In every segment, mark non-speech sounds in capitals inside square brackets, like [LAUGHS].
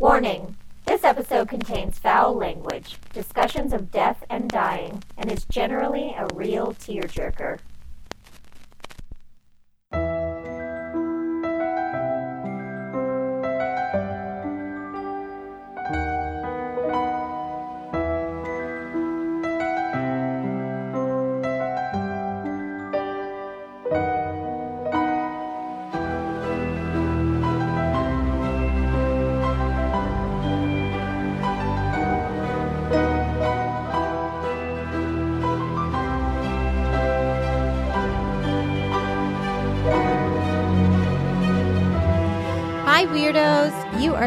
Warning this episode contains foul language, discussions of death and dying, and is generally a real tearjerker.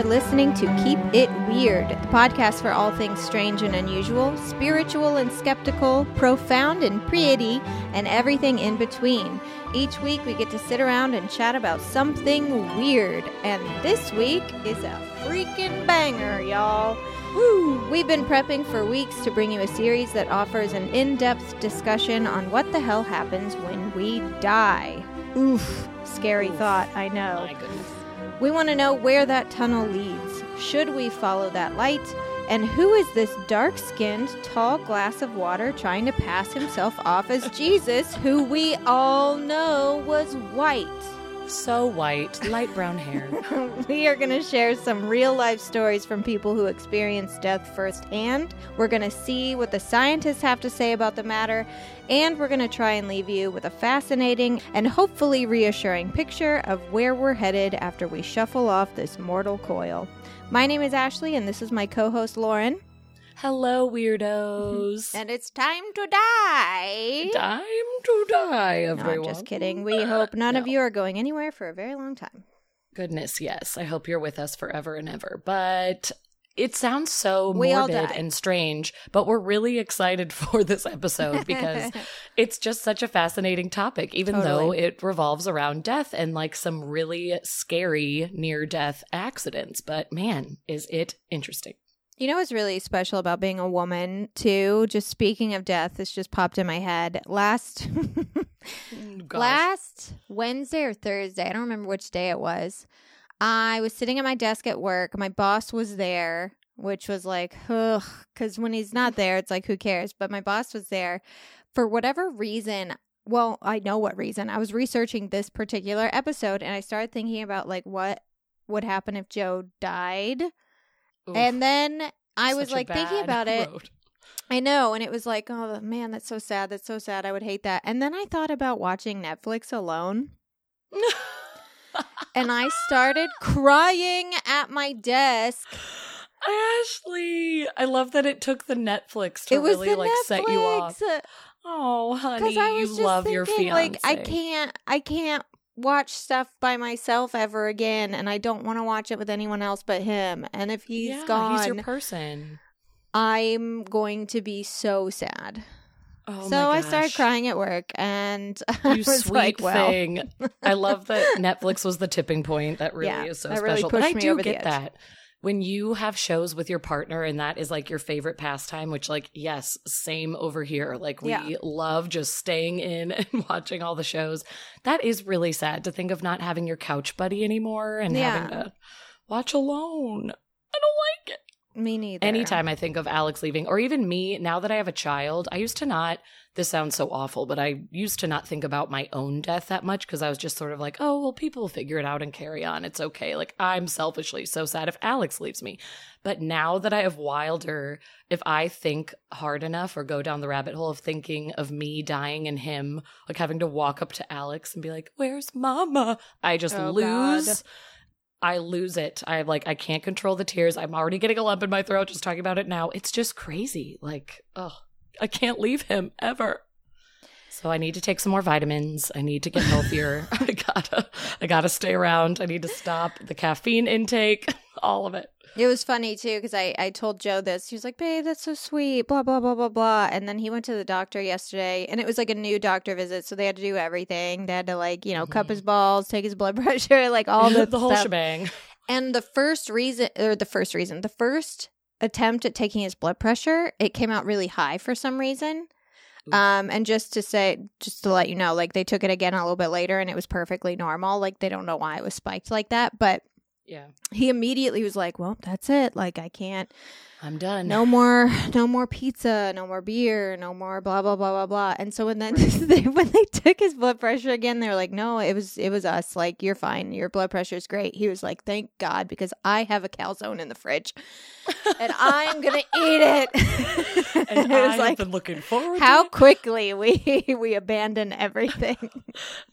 Are listening to Keep It Weird, the podcast for all things strange and unusual, spiritual and skeptical, profound and pretty, and everything in between. Each week, we get to sit around and chat about something weird. And this week is a freaking banger, y'all. Woo! We've been prepping for weeks to bring you a series that offers an in depth discussion on what the hell happens when we die. Oof, scary thought, I know. We want to know where that tunnel leads. Should we follow that light? And who is this dark skinned, tall glass of water trying to pass himself off as Jesus, who we all know was white? So white, light brown hair. [LAUGHS] we are going to share some real life stories from people who experienced death firsthand. We're going to see what the scientists have to say about the matter, and we're going to try and leave you with a fascinating and hopefully reassuring picture of where we're headed after we shuffle off this mortal coil. My name is Ashley, and this is my co host Lauren. Hello, mm-hmm. weirdos. And it's time to die. Time to die, No, everyone. I'm just kidding. We hope [LAUGHS] none of you are going anywhere for a very long time. Goodness, yes. I hope you're with us forever and ever. But it sounds so morbid and strange, but we're really excited [LAUGHS] for this episode because [LAUGHS] it's just such a fascinating topic, even though it revolves around death and like some really scary near death accidents. But man, is it interesting. You know what's really special about being a woman, too? Just speaking of death, this just popped in my head. Last mm, [LAUGHS] Gosh. last Wednesday or Thursday, I don't remember which day it was. I was sitting at my desk at work. My boss was there, which was like, ugh, because when he's not there, it's like, who cares? But my boss was there for whatever reason. Well, I know what reason. I was researching this particular episode and I started thinking about like what would happen if Joe died. Oof, And then I was like thinking about it. road. I know, and it was like, oh man, that's so sad. That's so sad. I would hate that. And then I thought about watching Netflix alone, [LAUGHS] and I started crying at my desk. Ashley, I love that it took the Netflix to it was really like set you off. Netflix Oh, honey, you love your thinking, fiance. like, I can't, I can't watch stuff by myself ever again, and I don't want to watch it with anyone else but him. And if he's yeah, gone, he's your person. I'm going to be so sad. Oh so I started crying at work, and [LAUGHS] I You sweet like, well. thing. I love that [LAUGHS] Netflix was the tipping point. That really Yeah, is so that really special. but I do get that. When you have shows with your partner and that is like your favorite pastime, which like, yes, same over here. Like we Yeah. love just staying in [LAUGHS] and watching all the shows. That is really sad to think of not having your couch buddy anymore and having to watch alone. I don't like it. Me neither. Anytime I think of Alex leaving, or even me, now that I have a child, I used to not, this sounds so awful, but I used to not think about my own death that much because I was just sort of like, oh, well, people will figure it out and carry on. It's okay. Like, I'm selfishly so sad if Alex leaves me. But now that I have Wilder, if I think hard enough or go down the rabbit hole of thinking of me dying and him, like having to walk up to Alex and be like, where's mama? I just Oh, lose. God. I lose it. I like I can't control the tears. I'm already getting a lump in my throat just talking about it now. It's just crazy. Like, oh, I can't leave him ever. So I need to take some more vitamins. I need to get healthier. [LAUGHS] [LAUGHS] I gotta I gotta stay around. I need to stop the caffeine intake, [LAUGHS] all of it. It was funny too because I, I told Joe this. He was like, "Babe, that's so sweet." Blah blah blah blah blah. And then he went to the doctor yesterday, and it was like a new doctor visit, so they had to do everything. They had to like you know cup his balls, take his blood [LAUGHS] pressure, like all [LAUGHS] the the whole stuff. shebang. And the first reason, or the first reason, the first attempt at taking his blood pressure, it came out really high for some reason. Um, and just to say, just to let you know, like they took it again a little bit later, and it was perfectly normal. Like they don't know why it was spiked like that, but Yeah. he immediately was like, "Well, that's it. Like I can't I'm done. no more no more pizza, no more beer, no more blah blah blah blah blah." And so when then [LAUGHS] they, when they took his blood pressure again, they were like, "No, it was it was us. Like you're fine. Your blood pressure is great." He was like, "Thank God because I have a calzone in the fridge and I'm going [LAUGHS] to eat it." [LAUGHS] and it was like been looking forward how quickly we we abandon everything.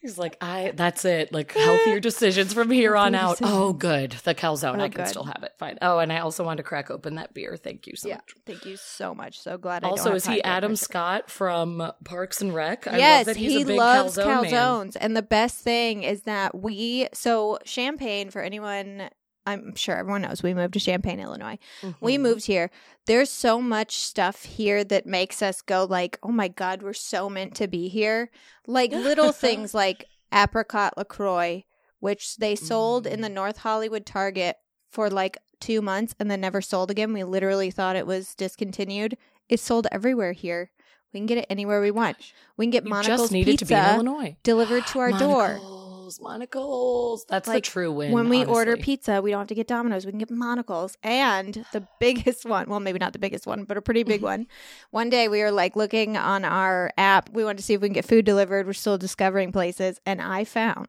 He's like, I that's it. Like healthier decisions from here on out. Oh, good. The calzone. Oh, I can good. still have it. Fine. Oh, and I also wanted to crack open that beer. Thank you so yeah, much. thank you so much. So glad. I Also, is he Adam. Scott from Parks and Rec? I yes, love that he's he a big loves calzone man. calzones. And the best thing is that we so Champaign for anyone I'm sure everyone knows we moved to Champaign, Illinois. We Mhm. moved here. There's so much stuff here that makes us go like, "Oh my god, we're so meant to be here." Like little [LAUGHS] things like apricot LaCroix, which they sold in the Mm. North Hollywood Target for like 2 months and then never sold again. We literally thought it was discontinued. It's sold everywhere here. We can get it anywhere we want. We can get You Monical's just needed pizza to be in Illinois. [GASPS] delivered to our door. Monical's, Monical's. That's Like, the true win. When we order pizza, we don't have to get Domino's. We can get Monical's. And the [LAUGHS] biggest one, well, maybe not the biggest one, but a pretty big [LAUGHS] one. One day we were like looking on our app. We wanted to see if we can get food delivered. We're still discovering places. And I found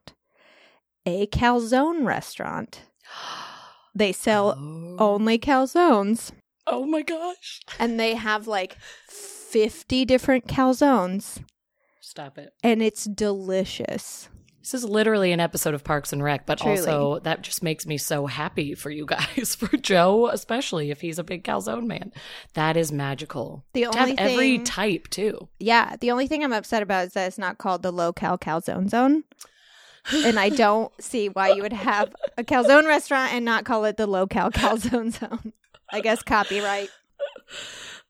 a calzone restaurant. [GASPS] They sell oh. only calzones. oh my gosh. [LAUGHS] And they have like 50 different calzones. Stop it. And it's delicious. This is literally an episode of Parks and Rec, but Truly. also that just makes me so happy for you guys, [LAUGHS] for Joe, especially if he's a big calzone man. That is magical. The To have only every type too. Yeah, the only thing I'm upset about is that it's not called the low cal calzone zone. And I don't see why you would have a calzone restaurant and not call it the low cal calzone [LAUGHS] zone. I guess copyright.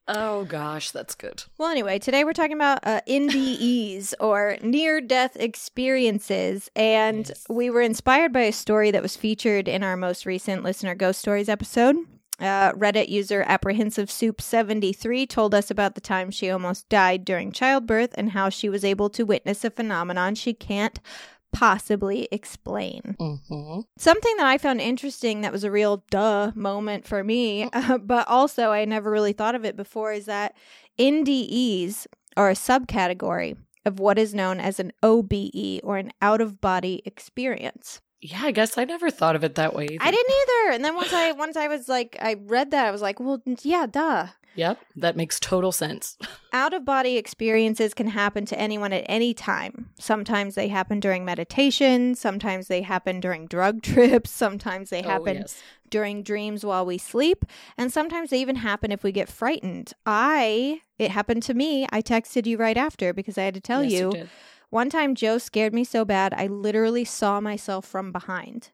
Oh gosh, that's good. Well, anyway, today we're talking about uh, NDEs or near death experiences. And Yes. we were inspired by a story that was featured in our most recent Listener Ghost Stories episode. Uh, Reddit user Apprehensive Soup 73 told us about the time she almost died during childbirth and how she was able to witness a phenomenon she can't possibly explain. hmm Something that I found interesting that was a real duh moment for me, [LAUGHS] uh, but also I never really thought of it before, is that NDEs are a subcategory of what is known as an OBE or an out of body experience. Yeah, I guess I never thought of it that way. Either. I didn't either. And then once [LAUGHS] I once I was like I read that I was like, well, yeah, duh. Yep, that makes total sense. [LAUGHS] Out of body experiences can happen to anyone at any time. Sometimes they happen during meditation, sometimes they happen during drug [LAUGHS] trips, sometimes they Oh, happen yes. during dreams while we sleep, and sometimes they even happen if we get frightened. I, it happened to me. I texted you right after because I had to tell Yes, you. did. One time Joe scared me so bad, I literally saw myself from behind.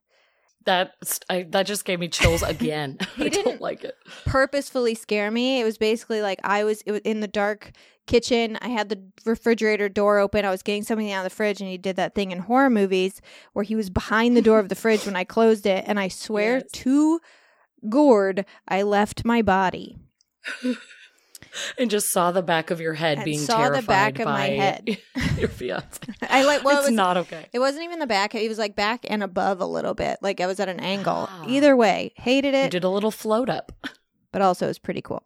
That. I, that just gave me chills [LAUGHS] again. He [LAUGHS] I didn't- don't like it. Purposefully scare me. It was basically like I was, it was in the dark kitchen. I had the refrigerator door open. I was getting something out of the fridge, and he did that thing in horror movies where he was behind the door of the fridge when I closed it. And I swear Yes. to Gord, I left my body. [LAUGHS] [LAUGHS] And just saw the back of your head And being saw the terrified back of by my head. [LAUGHS] your fiance. [LAUGHS] I like well, it it's was, not okay. It wasn't even the back. It was like back and above a little bit. Like I was at an angle. Ah. Either way, hated You it, did a little float up. but also it was pretty cool.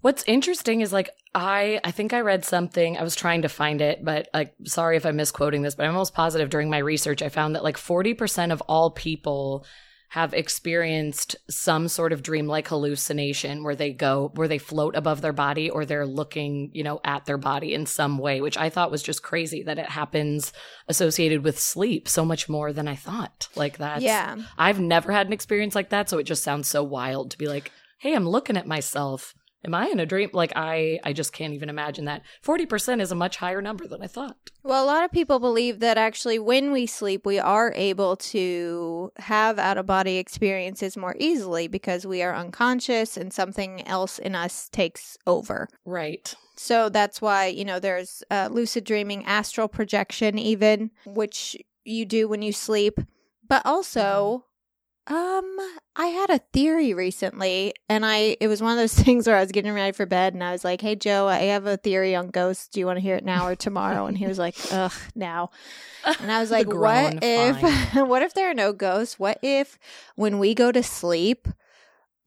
What's interesting is like I I think I read something. I was trying to find it, but like sorry if I'm misquoting this, but I'm almost positive during my research I found that like 40% of all people have experienced some sort of dreamlike hallucination where they go where they float above their body or they're looking, you know, at their body in some way, which I thought was just crazy that it happens associated with sleep so much more than I thought. Like that. yeah. I've never had an experience like that, so it just sounds so wild to be like, "Hey, I'm looking at myself. Am I in a dream?" Like I I just can't even imagine that. 40% is a much higher number than I thought. Well, a lot of people believe that actually when we sleep, we are able to have out of body experiences more easily because we are unconscious and something else in us takes over. Right. So that's why, you know, there's uh, lucid dreaming, astral projection, even, which you do when you sleep. But also, Um, I had a theory recently, and I it was one of those [LAUGHS] things where I was getting ready for bed, and I was like, "Hey, Joe, I have a theory on ghosts. Do you want to hear it now or tomorrow?" And he was like, [LAUGHS] "Ugh, now." And I was like, "What if? [LAUGHS] what if there are no ghosts? What if when we go to sleep,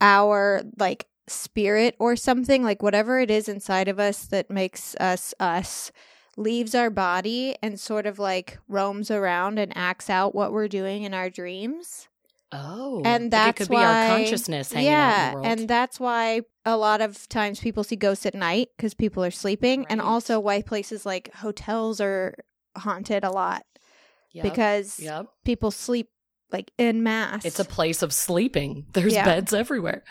our like spirit or something, like whatever it is inside of us that makes us us." leaves our body and sort of like roams around and acts out what we're doing in our dreams Oh, and that's it could be why, our consciousness hanging yeah, out and that's why a lot of times people see ghosts at night because people are sleeping, and also why places like hotels are haunted a lot Yep, because yep, people sleep like in mass. it's a place of sleeping. There's Yeah. beds everywhere.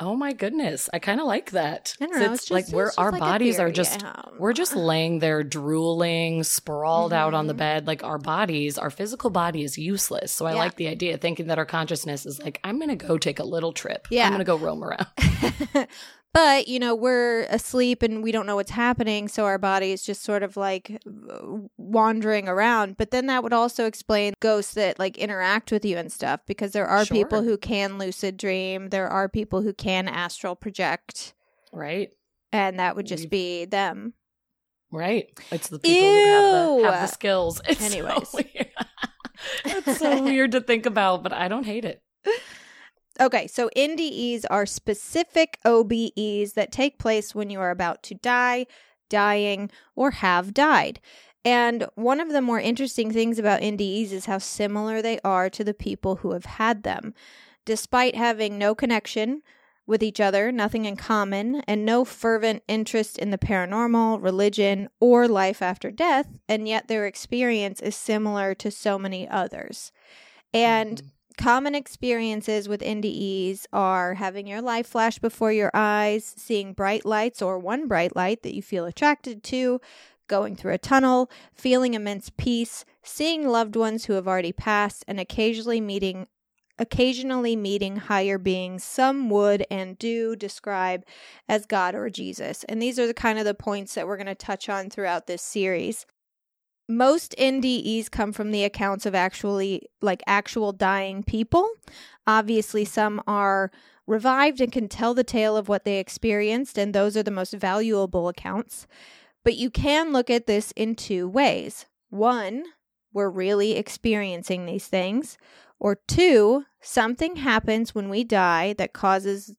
Oh my goodness, I kind of like that. I don't know. it's It's like just, we're our like bodies are just we're just laying there drooling, sprawled out on the Mhm. bed. Like our bodies, our physical body is useless. So I Yeah. like the idea, thinking that our consciousness is like, I'm gonna go take a little trip. Yeah. I'm gonna go roam around. [LAUGHS] but you know we're asleep and we don't know what's happening so our body is just sort of like uh, wandering around but then that would also explain ghosts that like interact with you and stuff because there are people who can lucid dream there are people who can astral project right. and that would just We've- be them Right. It's the people who have the, have the skills. It's so Anyways. weird. [LAUGHS] it's so weird to think about, but I don't hate it. [LAUGHS] Okay, so NDEs are specific OBEs that take place when you are about to die, dying, or have died. And one of the more interesting things about NDEs is how similar they are to the people who have had them. Despite having no connection with each other, nothing in common, and no fervent interest in the paranormal, religion, or life after death, and yet their experience is similar to so many others. And Mhm. Common experiences with NDEs are having your life flash before your eyes, seeing bright lights or one bright light that you feel attracted to, going through a tunnel, feeling immense peace, seeing loved ones who have already passed, and occasionally meeting occasionally meeting higher beings some would and do describe as God or Jesus. And these are the kind of the points that we're going to touch on throughout this series most NDEs come from the accounts of actually like actual dying people. Obviously, some are revived and can tell the tale of what they experienced, and those are the most valuable accounts. But you can look at this in two ways. One, we're really experiencing these things. Or two, something happens when we die that causes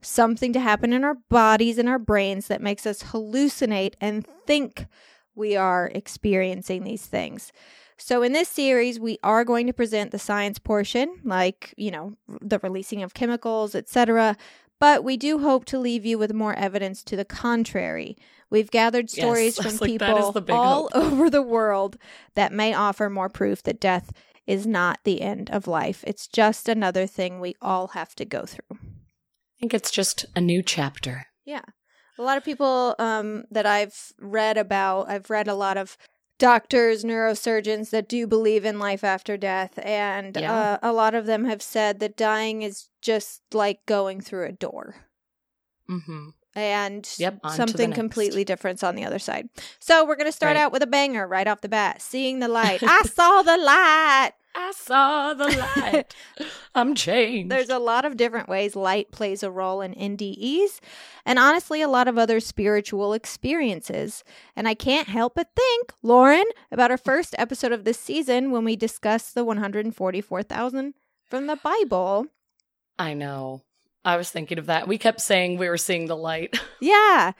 something to happen in our bodies and our brains that makes us hallucinate and think we are experiencing these things. So, in this series, we are going to present the science portion, like, you know, the releasing of chemicals, etc. But we do hope to leave you with more evidence to the contrary. We've gathered stories [LAUGHS] I from like, people all hope. [LAUGHS] over the world that may offer more proof that death is not the end of life. It's just another thing we all have to go through. I think it's just a new chapter. Yeah. A lot of people um, that I've read about, I've read a lot of doctors, neurosurgeons that do believe in life after death. And Yeah. uh, a lot of them have said that dying is just like going through a door. Mm-hmm. And Yep, on to the something completely different on the other side. So we're going to start Right. out with a banger right off the bat. Seeing the light. [LAUGHS] I saw the light. I saw the light. [LAUGHS] I'm changed. There's a lot of different ways light plays a role in NDEs, and honestly, a lot of other spiritual experiences. And I can't help but think, Lauren, about our first episode of this season when we discussed the 144,000 from the Bible. I know. I was thinking of that. We kept saying we were seeing the light. Yeah.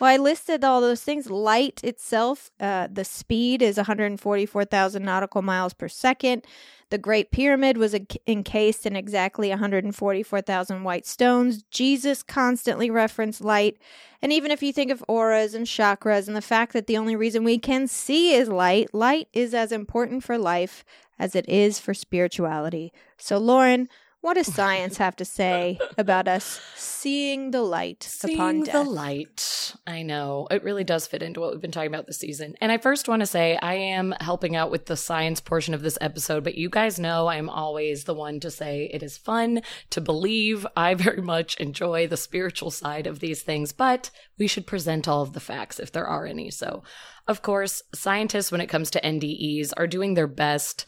Well, I listed all those things. Light itself, uh, the speed is 144,000 nautical miles per second. The Great Pyramid was en- encased in exactly 144,000 white stones. Jesus constantly referenced light. And even if you think of auras and chakras and the fact that the only reason we can see is light, light is as important for life as it is for spirituality. So, Lauren, what does science have to say about us seeing the light upon Seeing death? the light. I know. It really does fit into what we've been talking about this season. And I first want to say I am helping out with the science portion of this episode, but you guys know I'm always the one to say it is fun to believe. I very much enjoy the spiritual side of these things, but we should present all of the facts if there are any. So, of course, scientists, when it comes to NDEs, are doing their best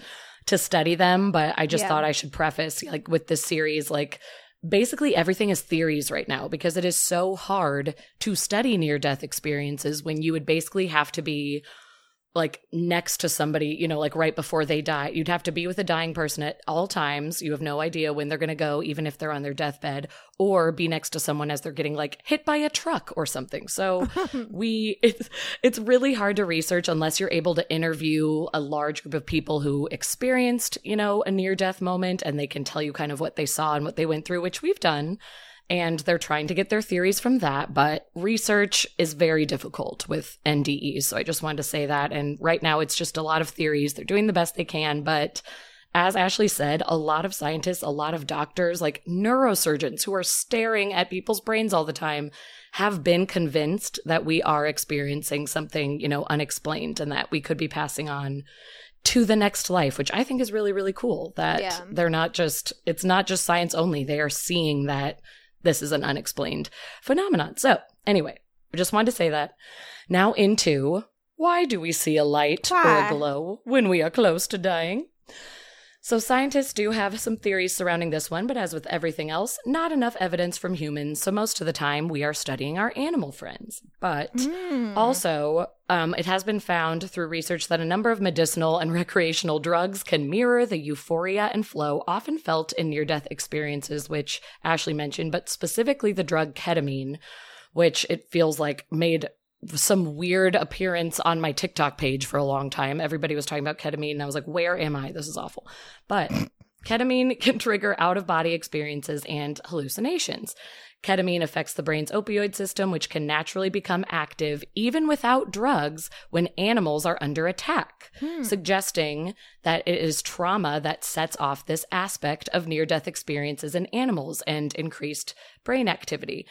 to study them, but I just Yeah. thought I should preface like with this series like basically everything is theories right now because it is so hard to study near death experiences when you would basically have to be like next to somebody, you know, like right before they die. You'd have to be with a dying person at all times. You have no idea when they're going to go, even if they're on their deathbed, or be next to someone as they're getting like hit by a truck or something. So [LAUGHS] we, it's, it's really hard to research unless you're able to interview a large group of people who experienced, you know, a near death moment and they can tell you kind of what they saw and what they went through, which we've done and they're trying to get their theories from that but research is very difficult with ndes so i just wanted to say that. And right now it's just a lot of theories. They're doing the best they can. But as ashley said a lot of scientists a lot of doctors like neurosurgeons who are staring at people's brains all the time have been convinced that we are experiencing something you know unexplained and that we could be passing on to the next life which i think is really really cool that Yeah. they're not just it's not just science only. They are seeing that this is an unexplained phenomenon. So, anyway, I just wanted to say that. Now, into why do we see a light or a glow when we are close to dying? So, scientists do have some theories surrounding this one, but as with everything else, not enough evidence from humans. So, most of the time, we are studying our animal friends. But Mm. also, um, it has been found through research that a number of medicinal and [LAUGHS] recreational drugs can mirror the euphoria and flow often felt in near death experiences, which Ashley mentioned, but specifically the drug ketamine, which it feels like made some weird appearance on my TikTok page for a long time. Everybody was talking about ketamine, and I was like, where am I? This is awful. But ketamine can trigger out of body experiences and hallucinations. Ketamine affects the brain's opioid system, which can naturally become active even without drugs when animals are under attack, hmm. suggesting that it is trauma that sets off this aspect of near death experiences in animals and increased brain activity.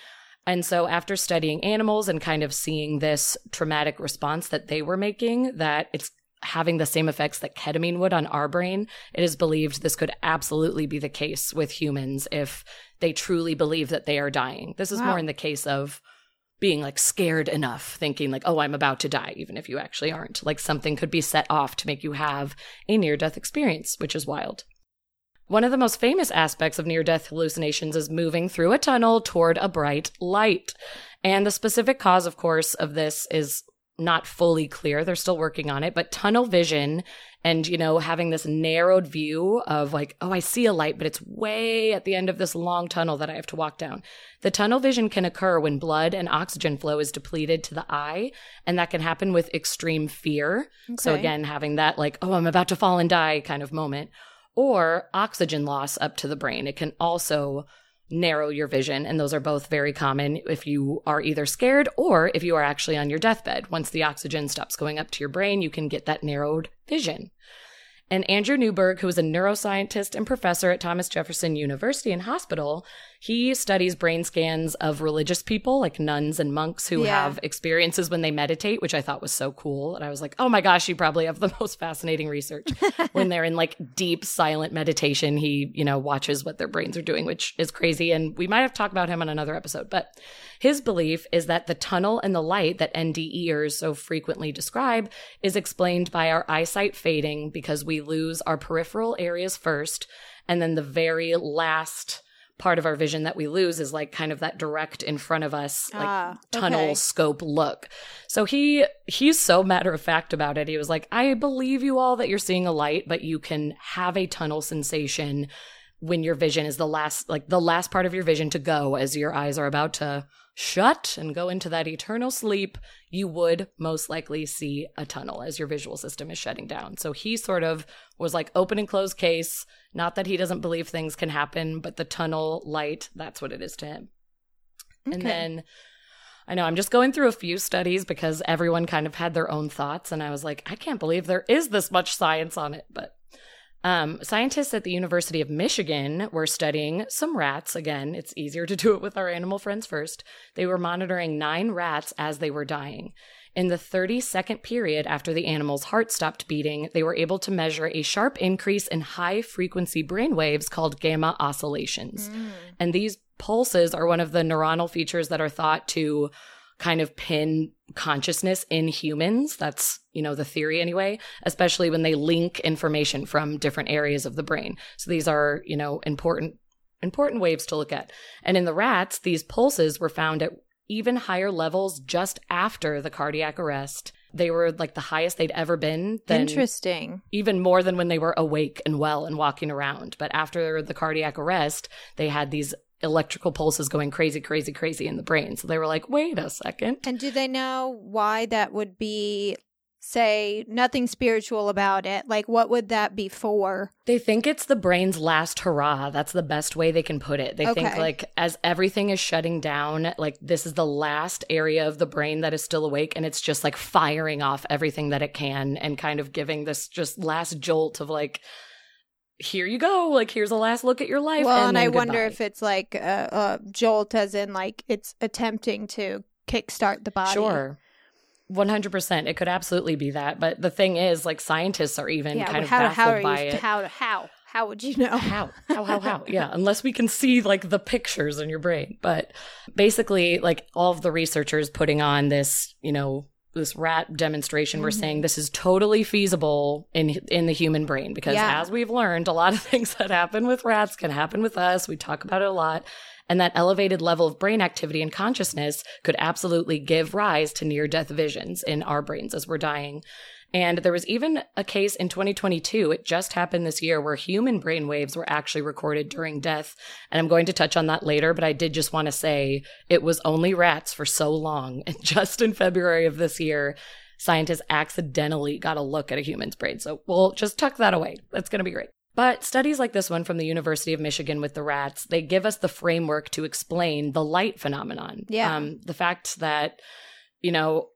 And so, after studying animals and kind of seeing this traumatic response that they were making, that it's having the same effects that ketamine would on our brain, it is believed this could absolutely be the case with humans if they truly believe that they are dying. This is Wow. more in the case of being like scared enough, thinking like, oh, I'm about to die, even if you actually aren't. Like something could be set off to make you have a near death experience, which is wild. One of the most famous aspects of near death hallucinations is moving through a tunnel toward a bright light. And the specific cause, of course, of this is not fully clear. They're still working on it, but tunnel vision and, you know, having this narrowed view of like, oh, I see a light, but it's way at the end of this long tunnel that I have to walk down. The tunnel vision can occur when blood and oxygen flow is depleted to the eye, and that can happen with extreme fear. So, again, having that like, oh, I'm about to fall and die kind of moment, or oxygen loss up to the brain. It can also narrow your vision. And those are both very common if you are either scared or if you are actually on your deathbed. Once the oxygen stops going up to your brain, you can get that narrowed vision. And Andrew Newberg, who is a neuroscientist and professor at Thomas Jefferson University and Hospital, he studies brain scans of religious people, like nuns and monks who Yeah. have experiences when they meditate, which I thought was so cool. And I was like, oh my gosh, you probably have the [LAUGHS] most fascinating research. [LAUGHS] when they're in like deep silent meditation, he, you know, watches what their brains are doing, which is crazy. And we might have to talk about him on another episode. But his belief is that the tunnel and the light that NDEers so frequently describe is explained by our eyesight fading because we lose our peripheral areas first. And then the very last part of our vision that we lose is like kind of that direct in front of us, like Ah, tunnel okay. scope look. So he he's so matter of fact about it. He was like, I believe you all that you're seeing a light, but you can have a tunnel sensation when your vision is the last like the last part of your vision to go as your eyes are about to shut and go into that eternal sleep you would most likely see a tunnel as your visual system is shutting down so he sort of was like open and closed case not that he doesn't believe things can happen but the tunnel light that's what it is to him okay. and then I know I'm just going through a few studies because everyone kind of had their own thoughts, and I was like, I can't believe there is this much science on it. But um, scientists at the University of Michigan were studying some rats. Again, it's easier to [LAUGHS] do it with our animal friends first. They were monitoring nine rats as they were dying. In the 30 second period after the animal's heart stopped beating, they were able to measure a sharp increase in high frequency brain waves called gamma oscillations. And these pulses are one of the neuronal features that are thought to kind of pin consciousness in humans. That's, you know, the theory anyway, especially when they link information from different areas of the brain. So these are, you know, important important waves to look at. And in the rats, these pulses were found at even higher levels just after the cardiac arrest. They were like the highest they'd ever been. Than, Interesting. Even more than when they were awake and well and walking around. But after the cardiac arrest, they had these electrical pulses going crazy, crazy, crazy in the brain. So they were like, wait a second. And do they know why that would be? Say nothing spiritual about it. Like, what would that be for? They think it's the brain's last hurrah. That's the best way they can put it. They think, like, as everything is shutting down, like, this is the last area of the brain that is still awake, and it's just like firing off everything that it can and kind of giving this just last jolt of, like, here you go. Like, here's a last look at your life. well, and, then I wonder if it's like a, a jolt, as in like it's attempting to kickstart the body. Sure. 100%. It could absolutely be that. But the thing is, like, scientists are even Yeah. kind of how baffled how are by you it. how how how would you know? how how how how [LAUGHS] yeah unless we can see like the pictures in your brain but basically like all of the researchers putting on this you know this rat demonstration were Mhm. saying this is totally feasible in in the human brain because Yeah. as we've learned a lot of [LAUGHS] things that happen with rats can happen with us we talk about it a lot and that elevated level of brain activity and consciousness could absolutely give rise to near death visions in our brains as we're dying and there was even a case in 2022, it just happened this year, where human brain waves were actually recorded during death. And I'm going to touch on that later, but I did just want to say it was only rats for so long. [LAUGHS] And just in February of this year, scientists accidentally got a look at a human's brain. So we'll just tuck that away. That's going to be great. But studies like this one from the University of Michigan with the rats, they give us the framework to explain the light phenomenon. Yeah. Um, the fact that, you know,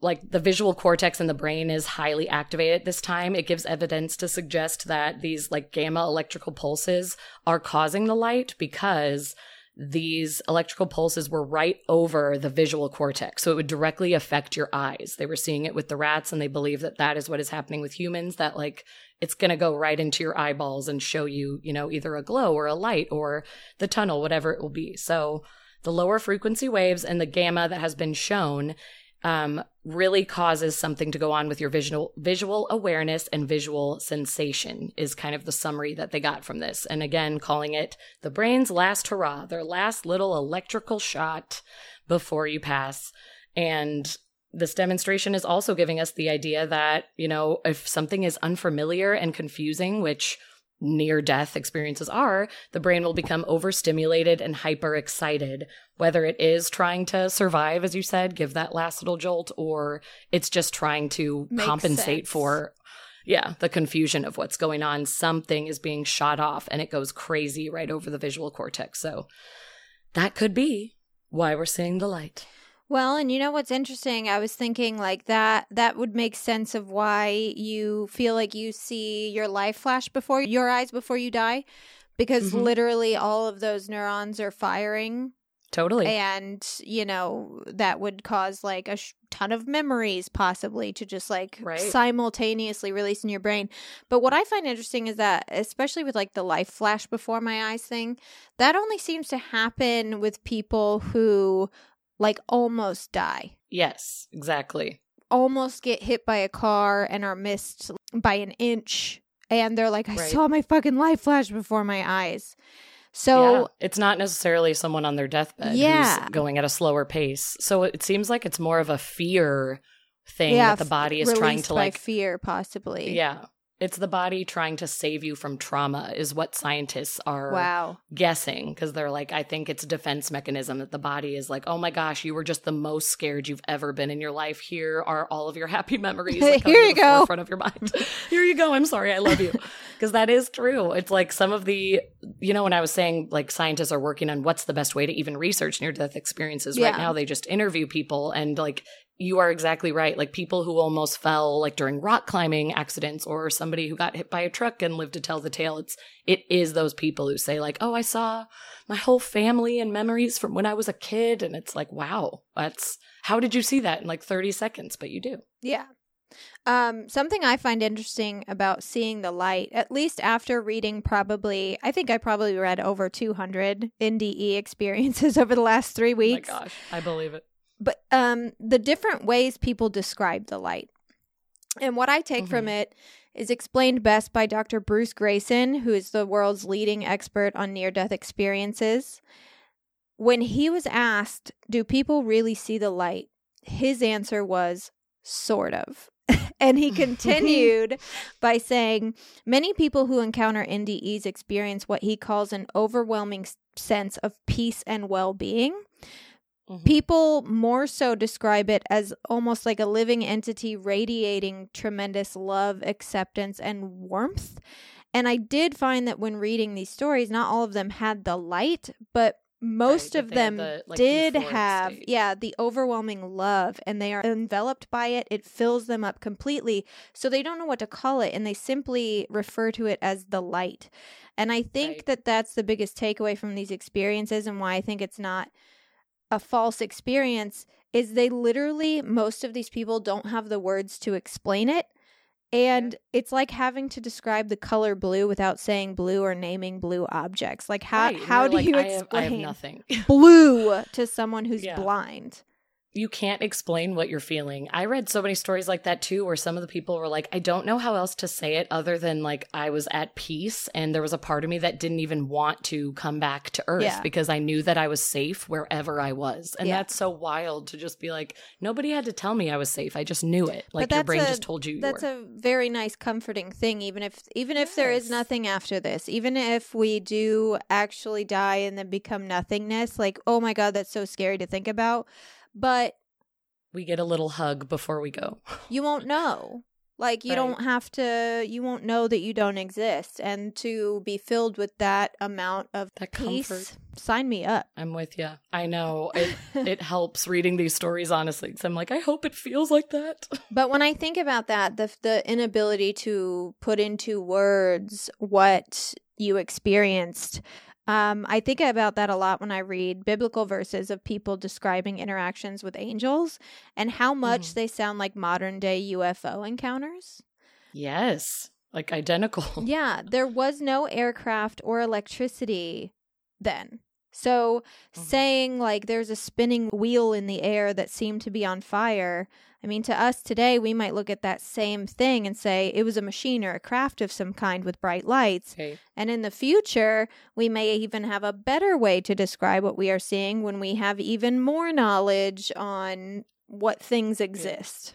like the visual cortex in the brain is highly activated at this time. It gives evidence to suggest that these like gamma electrical pulses are causing the light because these electrical pulses were right over the visual cortex. So it would directly affect your eyes. They were seeing it with the rats and they believe that that is what is happening with humans, that like it's going to go right into your eyeballs and show you, you know, either a glow or a light or the tunnel, whatever it will be. So the lower frequency waves and the gamma that has been shown um, really causes something to go on with your visual visual awareness and visual sensation is kind of the summary that they got from this. And again, calling it the brain's last hurrah, their last little electrical shot before you pass. And this demonstration is also giving us the idea that, you know, if something is unfamiliar and confusing, which near death experiences are, the brain will become overstimulated and hyper excited, whether it is trying to survive, as you said, give that last little jolt, or it's just trying to Makes compensate sense. for. Yeah, the confusion of what's going on. Something is being shot off and it goes crazy right over the visual cortex. So that could be why we're seeing the light. Well, and you know what's interesting? I was thinking like that that would make sense of why you feel like you see your life flash before your eyes before you die because Mhm. literally all of those neurons are firing Totally. and you know that would cause like a sh- ton of memories possibly to just like Right. simultaneously release in your brain but what i find interesting is that especially with like the life flash before my eyes thing that only seems to happen with people who like almost die yes, exactly. almost get hit by a car and are missed by an inch and they're like i Right. saw my fucking life flash before my eyes so yeah, it's not necessarily someone on their deathbed Yeah. who's going at a slower pace. So it seems like it's more of a fear thing yeah, that the body is trying to like fear possibly Yeah. It's the body trying to save you from trauma is what scientists are wow guessing because they're like I think it's a defense mechanism that the body is like, "Oh my gosh, you were just the most scared you've ever been in your life. Here are all of your happy memories like, [LAUGHS] Here you the go. front of your mind. [LAUGHS] Here you go. I'm sorry. I love you." [LAUGHS] Because that is true. It's like some of the, you know, when I was saying like scientists are working on what's the best way to even research near death experiences Yeah. right now, they just interview people and like you are exactly right. Like people who almost fell like during rock climbing accidents or somebody who got hit by a truck and lived to tell the tale. It's, it is those people who say like, Oh, I saw my whole family and memories from when I was a kid. And it's like, wow, that's, how did you see that in like 30 seconds? But you do. Yeah. Um, something I find interesting about seeing the light, at least after reading probably, I think I probably read over 200 NDE [LAUGHS] experiences over the last three weeks. Oh my gosh. I believe it. But um, the different ways people describe the light. And what I take from it is explained best by Dr. Bruce Greyson, who is the world's leading expert on near death experiences. When he was asked, Do people really see the light? His answer was, Sort of. [LAUGHS] and he [LAUGHS] continued by saying, Many people who encounter NDEs experience what he calls an overwhelming sense of peace and well being. Mhm. People more so describe it as almost like a living entity radiating tremendous love, acceptance, and warmth. And I did find that when reading these stories, not all of them had the light, but most Right, of that they had them the, like, did have, state. yeah, the overwhelming love, and they are enveloped by it. It fills them up completely. So they don't know what to call it, and they simply refer to it as the light. And I think Right. that that's the biggest takeaway from these experiences, and why I think it's not a false experience is they literally most of these people don't have the words to explain it and it's like having to describe the color blue without saying blue or naming blue objects like how Right, how do like, you I have, I have explain nothing. [LAUGHS] blue to someone who's Yeah. blind you can't explain what you're feeling. I read so many stories like that too, where some of the people were like, I don't know how else to say it other than like I was at peace. And there was a part of me that didn't even want to come back to Earth Yeah. because I knew that I was safe wherever I was. And Yeah. that's so wild to just be like, nobody had to tell me I was safe. I just knew it. Like your brain a- just told you you that's were. a very nice comforting thing even if even if there is nothing after this even if we do actually die and then become nothingness like oh my god that's so scary to think about but we get a little hug before we go. [LAUGHS] you won't know. Like you Right. don't have to you won't know that you don't exist and to be filled with that amount of That peace comfort. sign me up. I'm with you. I know it. [LAUGHS] it helps reading these stories honestly. Cause I'm like, I hope it feels like that. [LAUGHS] But when I think about that the the inability to put into words what you experienced um, I think about that a lot when I read biblical verses of people describing interactions with angels and how much Mhm. they sound like modern day UFO encounters. Yes, like identical. Yeah, there was no aircraft or electricity then. So Mhm. saying like there's a spinning wheel in the air that seemed to be on fire, I mean to us today we might look at that same thing and say it was a machine or a craft of some kind with bright lights. And in the future, we may even have a better way to describe what we are seeing when we have even more knowledge on what things exist.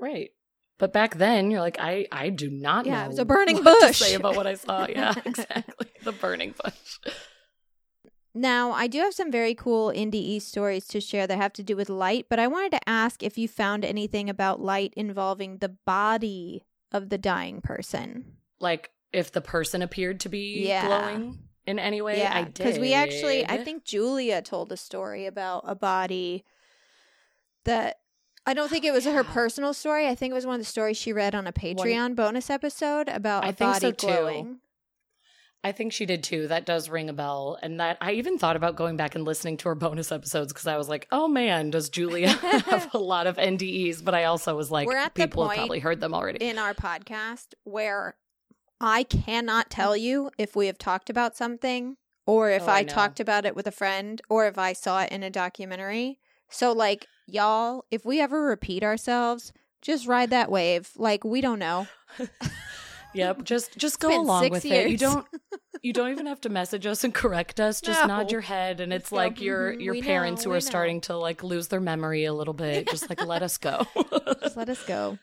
Right. But back then, you're like, I, I do not Yeah, know. it was a burning [LAUGHS] bush. say about what I saw. [LAUGHS] Yeah, [LAUGHS] exactly. the burning bush. Now, I do have some very cool NDE stories to share that have to do with light, but I wanted to ask if you found anything about light involving the body of the dying person. Like, if the person appeared to be Yeah. glowing in any way, I did. because we actually, I think Julia told a story about a body that I don't think it was her Yeah. personal story. I think it was one of the stories she read on a Patreon bonus episode about I a body so, too. I think she did too. That does ring a bell. And that I even thought about going back and listening to her bonus episodes because I was like, oh man, does Julia [LAUGHS] have a lot of NDEs? But I also was like, We're at the people have point probably heard them already. in our podcast where I cannot tell you if we have talked about something or if Oh, I I, talked about it with a friend or if I saw it in a documentary. So, like, y'all, if we ever repeat ourselves, just ride that wave. Like, we don't know. [LAUGHS] Yep, just just go along with it. You don't [LAUGHS] you don't even have to message us and correct us. Just No. nod your head, and it's go, like your "Mhm, your parents know, who are starting to like lose their memory a little bit. [LAUGHS] Just like let us go. Just let us go.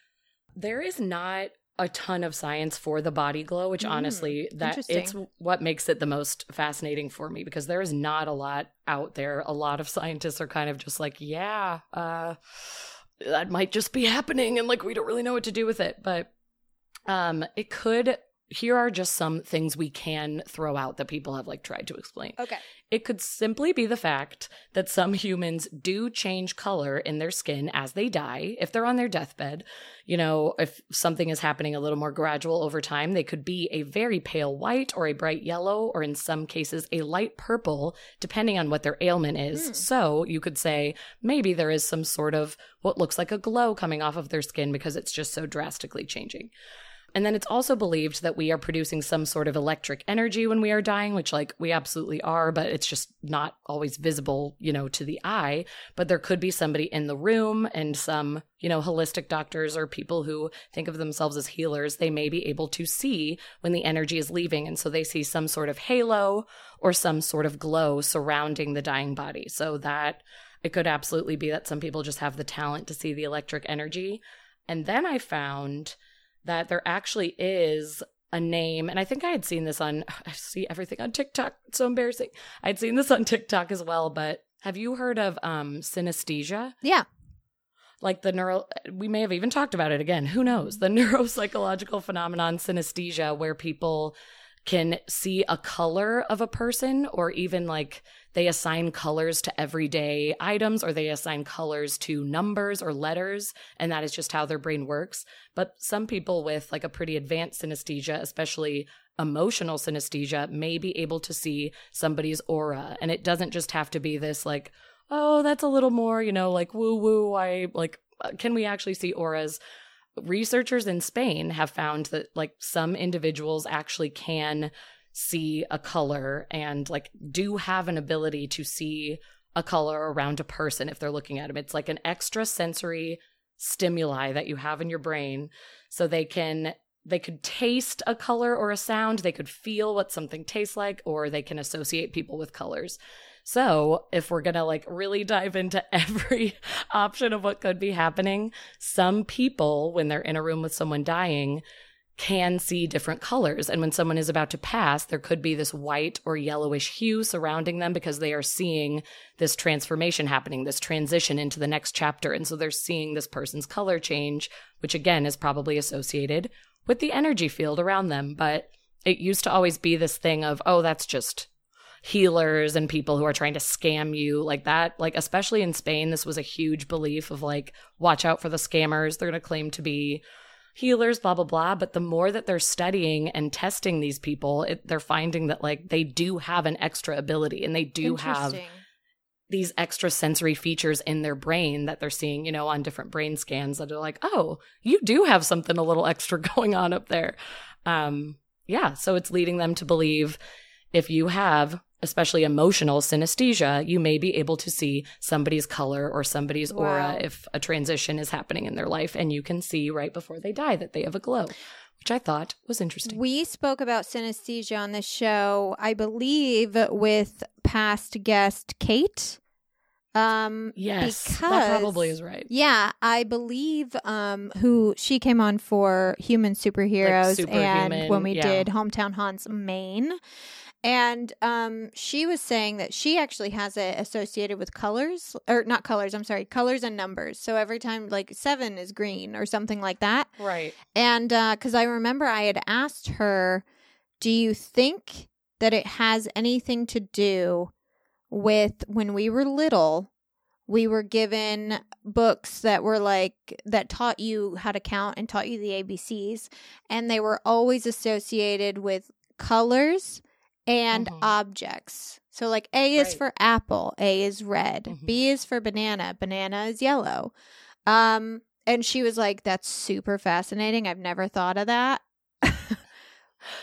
there is not a ton of science for the body glow, which Mm, honestly that it's what makes it the most fascinating for me because there is not a lot out there. A lot of scientists are kind of just like, yeah, uh that might just be happening and like we don't really know what to do with it. But um it could here are just some things we can throw out that people have like tried to explain. Okay. It could simply be the fact that some humans do change color in their skin as they die. If they're on their deathbed, you know, if something is happening a little more gradual over time, they could be a very pale white or a bright yellow, or in some cases, a light purple, depending on what their ailment is. Hmm. So you could say maybe there is some sort of what looks like a glow coming off of their skin because it's just so drastically changing. And then it's also believed that we are producing some sort of electric energy when we are dying, which, like, we absolutely are, but it's just not always visible, you know, to the eye. But there could be somebody in the room and some, you know, holistic doctors or people who think of themselves as healers, they may be able to see when the energy is leaving. And so they see some sort of halo or some sort of glow surrounding the dying body. So that it could absolutely be that some people just have the talent to see the electric energy. And then I found that there actually is a name, and I think I had seen this on, [SIGHS] I see everything on TikTok. It's so embarrassing. I'd seen this on TikTok as well, but have you heard of um, synesthesia? Yeah. Like the neuro, we may have even talked about it again. Who knows? The [LAUGHS] neuropsychological phenomenon synesthesia, where people can see a color of a person or even like they assign colors to everyday items or they assign colors to numbers or letters and that is just how their brain works. But some people with like a pretty advanced synesthesia especially emotional synesthesia may be able to see somebody's aura. And it doesn't just have to be this like oh that's a little more you know like woo woo i like uh, can we actually see auras researchers in Spain have found that like some individuals actually can see a color and like do have an ability to see a color around a person if they're looking at them. It's like an extra sensory stimuli that you have in your brain so they can they could taste a color or a sound, they could feel what something tastes like or they can associate people with colors. So, if we're going to like really dive into [LAUGHS] every option of what could be happening, some people, when they're in a room with someone dying, can see different colors. And when someone is about to pass, there could be this white or yellowish hue surrounding them because they are seeing this transformation happening, this transition into the next chapter. And so they're seeing this person's color change, which again is probably associated with the energy field around them. But it used to always be this thing of, oh, that's just healers and people who are trying to scam you like that like especially in Spain this was a huge belief of like watch out for the scammers they're going to claim to be healers blah blah blah but the more that they're studying and testing these people it, they're finding that like they do have an extra ability and they do have these extra sensory features in their brain that they're seeing, you know, on different brain scans that are like, oh, you do have something a little [LAUGHS] extra going on up there. Um, yeah. So it's leading them to believe if you have especially emotional synesthesia, you may be able to see somebody's color or somebody's wow. aura if a transition is happening in their life. And you can see right before they die that they have a glow, which I thought was interesting. We spoke about synesthesia on the show, I believe, with past guest Kate. Um, yes, because, that probably is right. Yeah, I believe um, who she came on for Human Superheroes, like and when we yeah. did Hometown Haunts Maine. And um, she was saying that she actually has it associated with colors, or not colors, I'm sorry, colors and numbers. So every time, like seven is green or something like that. Right. And because uh, I remember I had asked her, do you think that it has anything to do with when we were little? We were given books that were like, that taught you how to count and taught you the ABCs. And they were always associated with colors and mm-hmm. objects. So, like A is right. for apple, A is red, mm-hmm. B is for banana, banana is yellow. Um, and she was like, "That's super fascinating. I've never thought of that." [LAUGHS]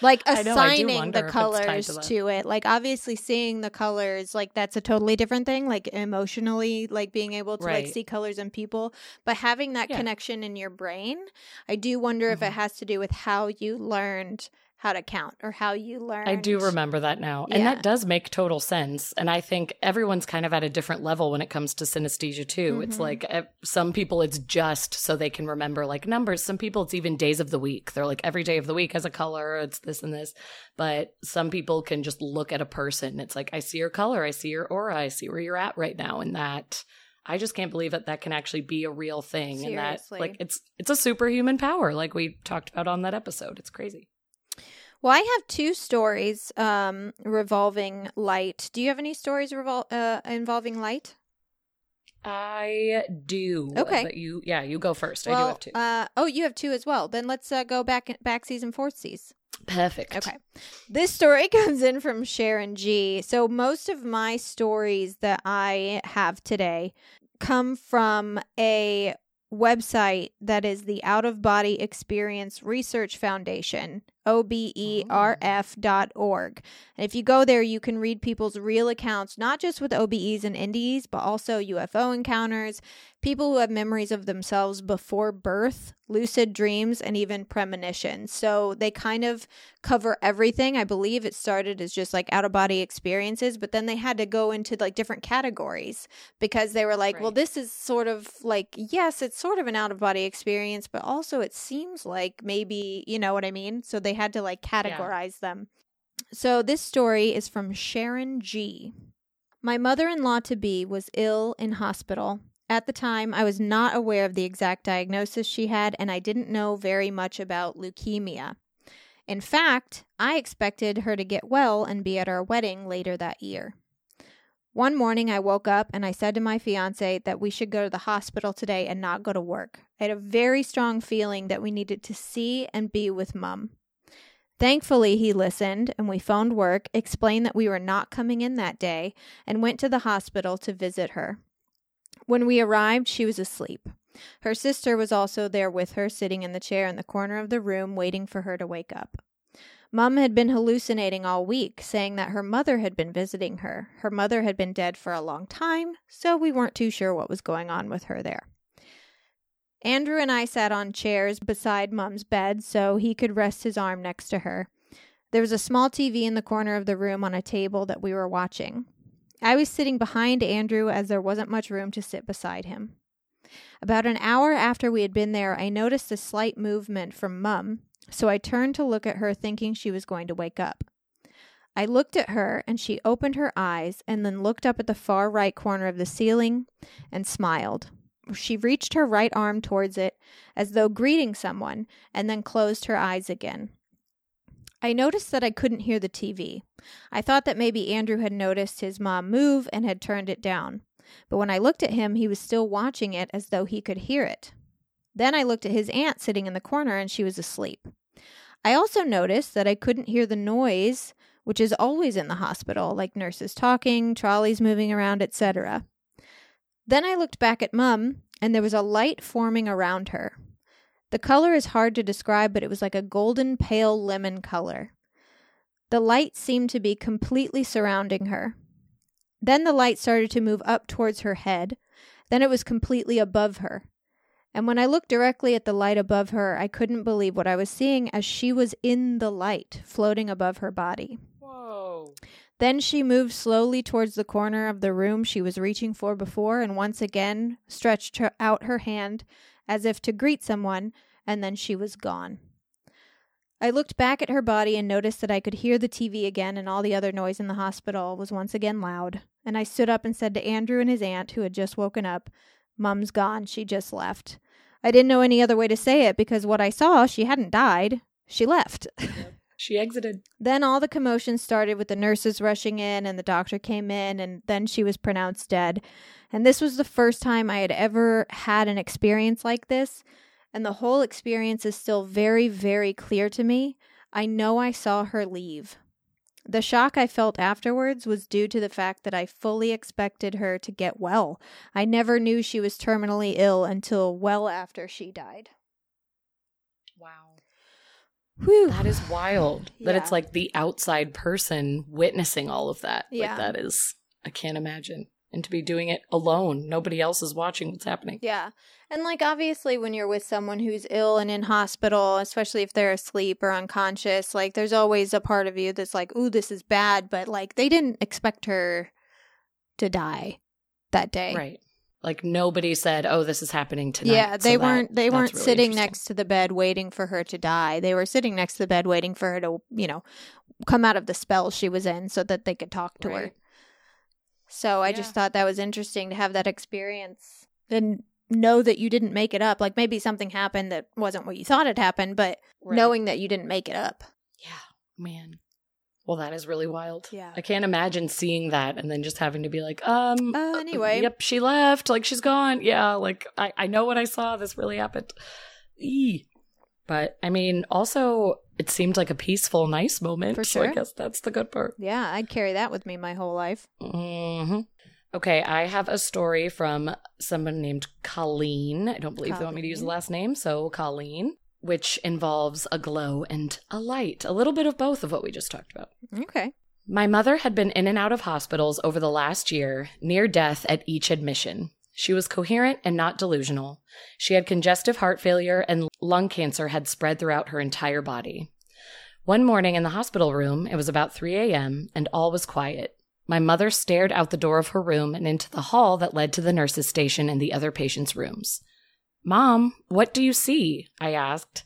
like assigning I know, I the colors to, to, it like obviously seeing the colors like that's a totally different thing like emotionally like being able to right. like see colors in people but having that yeah. connection in your brain i do wonder mm-hmm. if it mm-hmm. has to do with how you learned how to count or how you learn. I do remember that now. Yeah. And that does make total sense. And I think everyone's kind of at a different level when it comes to synesthesia too. Mm-hmm. It's like eh, some people it's just so they can remember like numbers. Some people it's even days of the week. They're like every day of the week has a color, it's this and this. But some people can just look at a person. It's like I see your color, I see your aura, I see where you're at right now and that I just can't believe that that can actually be a real thing Seriously. and that like it's it's a superhuman power like we talked about on that episode. It's crazy. Well, I have two stories um, revolving light. Do you have any stories revol- uh, involving light? I do. Okay. But you, yeah, you go first. Well, I do have two. Uh, oh, you have two as well. Then let's uh, go back back season fourth season. Perfect. Okay. This story [LAUGHS] comes in from Sharon G. So most of my stories that I have today come from a website that is the Out of Body Experience Research Foundation, OBERF oh. dot org. And if you go there, you can read people's real accounts, not just with OBEs and NDEs, but also UFO encounters, people who have memories of themselves before birth, lucid dreams, and even premonitions. So they kind of cover everything. I believe it started as just like out of body experiences, but then they had to go into like different categories because they were like, well, this is sort of like, yes, it's sort of an out of body experience, but also it seems like maybe, you know what I mean? So they had to like categorize them. So this story is from Sharon G. My mother in law to be was ill in hospital. At the time, I was not aware of the exact diagnosis she had, and I didn't know very much about leukemia. In fact, I expected her to get well and be at our wedding later that year. One morning, I woke up and I said to my fiance that we should go to the hospital today and not go to work. I had a very strong feeling that we needed to see and be with mum. Thankfully, he listened and we phoned work, explained that we were not coming in that day, and went to the hospital to visit her. When we arrived, she was asleep. Her sister was also there with her, sitting in the chair in the corner of the room, waiting for her to wake up. Mum had been hallucinating all week, saying that her mother had been visiting her. Her mother had been dead for a long time, so we weren't too sure what was going on with her there. Andrew and I sat on chairs beside Mum's bed so he could rest his arm next to her. There was a small TV in the corner of the room on a table that we were watching. I was sitting behind Andrew as there wasn't much room to sit beside him. About an hour after we had been there, I noticed a slight movement from Mum, so I turned to look at her, thinking she was going to wake up. I looked at her, and she opened her eyes and then looked up at the far right corner of the ceiling and smiled. She reached her right arm towards it as though greeting someone and then closed her eyes again. I noticed that I couldn't hear the TV. I thought that maybe Andrew had noticed his mom move and had turned it down. But when I looked at him, he was still watching it as though he could hear it. Then I looked at his aunt sitting in the corner and she was asleep. I also noticed that I couldn't hear the noise, which is always in the hospital, like nurses talking, trolleys moving around, etc. Then I looked back at Mum, and there was a light forming around her. The color is hard to describe, but it was like a golden pale lemon color. The light seemed to be completely surrounding her. Then the light started to move up towards her head. Then it was completely above her. And when I looked directly at the light above her, I couldn't believe what I was seeing as she was in the light, floating above her body. Whoa. Then she moved slowly towards the corner of the room she was reaching for before and once again stretched her, out her hand as if to greet someone, and then she was gone. I looked back at her body and noticed that I could hear the TV again and all the other noise in the hospital was once again loud. And I stood up and said to Andrew and his aunt, who had just woken up, Mum's gone. She just left. I didn't know any other way to say it because what I saw, she hadn't died. She left. [LAUGHS] She exited. Then all the commotion started with the nurses rushing in, and the doctor came in, and then she was pronounced dead. And this was the first time I had ever had an experience like this. And the whole experience is still very, very clear to me. I know I saw her leave. The shock I felt afterwards was due to the fact that I fully expected her to get well. I never knew she was terminally ill until well after she died. Whew. That is wild. That it's like the outside person witnessing all of that. Yeah. Like that is I can't imagine. And to be doing it alone. Nobody else is watching what's happening. Yeah. And like obviously when you're with someone who's ill and in hospital, especially if they're asleep or unconscious, like there's always a part of you that's like, "Ooh, this is bad," but like they didn't expect her to die that day. Right. Like nobody said, "Oh, this is happening tonight." Yeah, they that- weren't they weren't really sitting next to the bed waiting for her to die. They were sitting next to the bed waiting for her to, you know, come out of the spell she was in so that they could talk to her. Right. So I Yeah. just thought that was interesting to have that experience and know that you didn't make it up. Like maybe something happened that wasn't what you thought had happened, but Right. knowing that you didn't make it up. Yeah, man. Well, that is really wild. Yeah. I can't imagine seeing that and then just having to be like, um, Uh, anyway. yep, she left. Like she's gone. Yeah, like I, I know what I saw. This really happened. Eee. But I mean, also, it seemed like a peaceful, nice moment. For [LAUGHS] So I guess that's the good part. Yeah, I'd carry that with me my whole life. hmm Okay, I have a story from someone named Colleen. I don't believe they want me to use the last name, so Colleen, which involves a glow and a light. A little bit of both of what we just talked about. Okay. My mother had been in and out of hospitals over the last year, near death at each admission. She was coherent and not delusional. She had congestive heart failure and lung cancer had spread throughout her entire body. One morning in the hospital room, it was about 3 a.m., and all was quiet. My mother stared out the door of her room and into the hall that led to the nurse's station and the other patients' rooms. Mom, what do you see? I asked.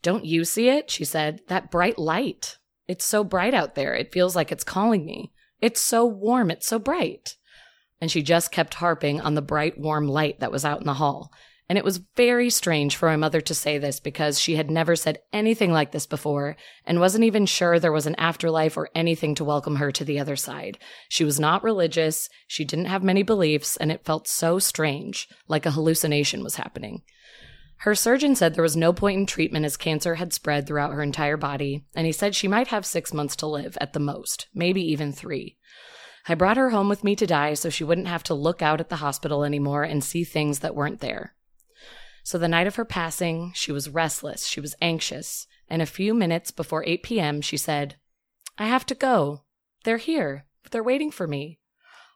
Don't you see it? She said. That bright light. It's so bright out there. It feels like it's calling me. It's so warm. It's so bright. And she just kept harping on the bright, warm light that was out in the hall. And it was very strange for my mother to say this because she had never said anything like this before and wasn't even sure there was an afterlife or anything to welcome her to the other side. She was not religious, she didn't have many beliefs, and it felt so strange, like a hallucination was happening. Her surgeon said there was no point in treatment as cancer had spread throughout her entire body, and he said she might have six months to live at the most, maybe even three. I brought her home with me to die so she wouldn't have to look out at the hospital anymore and see things that weren't there. So the night of her passing, she was restless, she was anxious, and a few minutes before 8 p.m., she said, I have to go. They're here. They're waiting for me.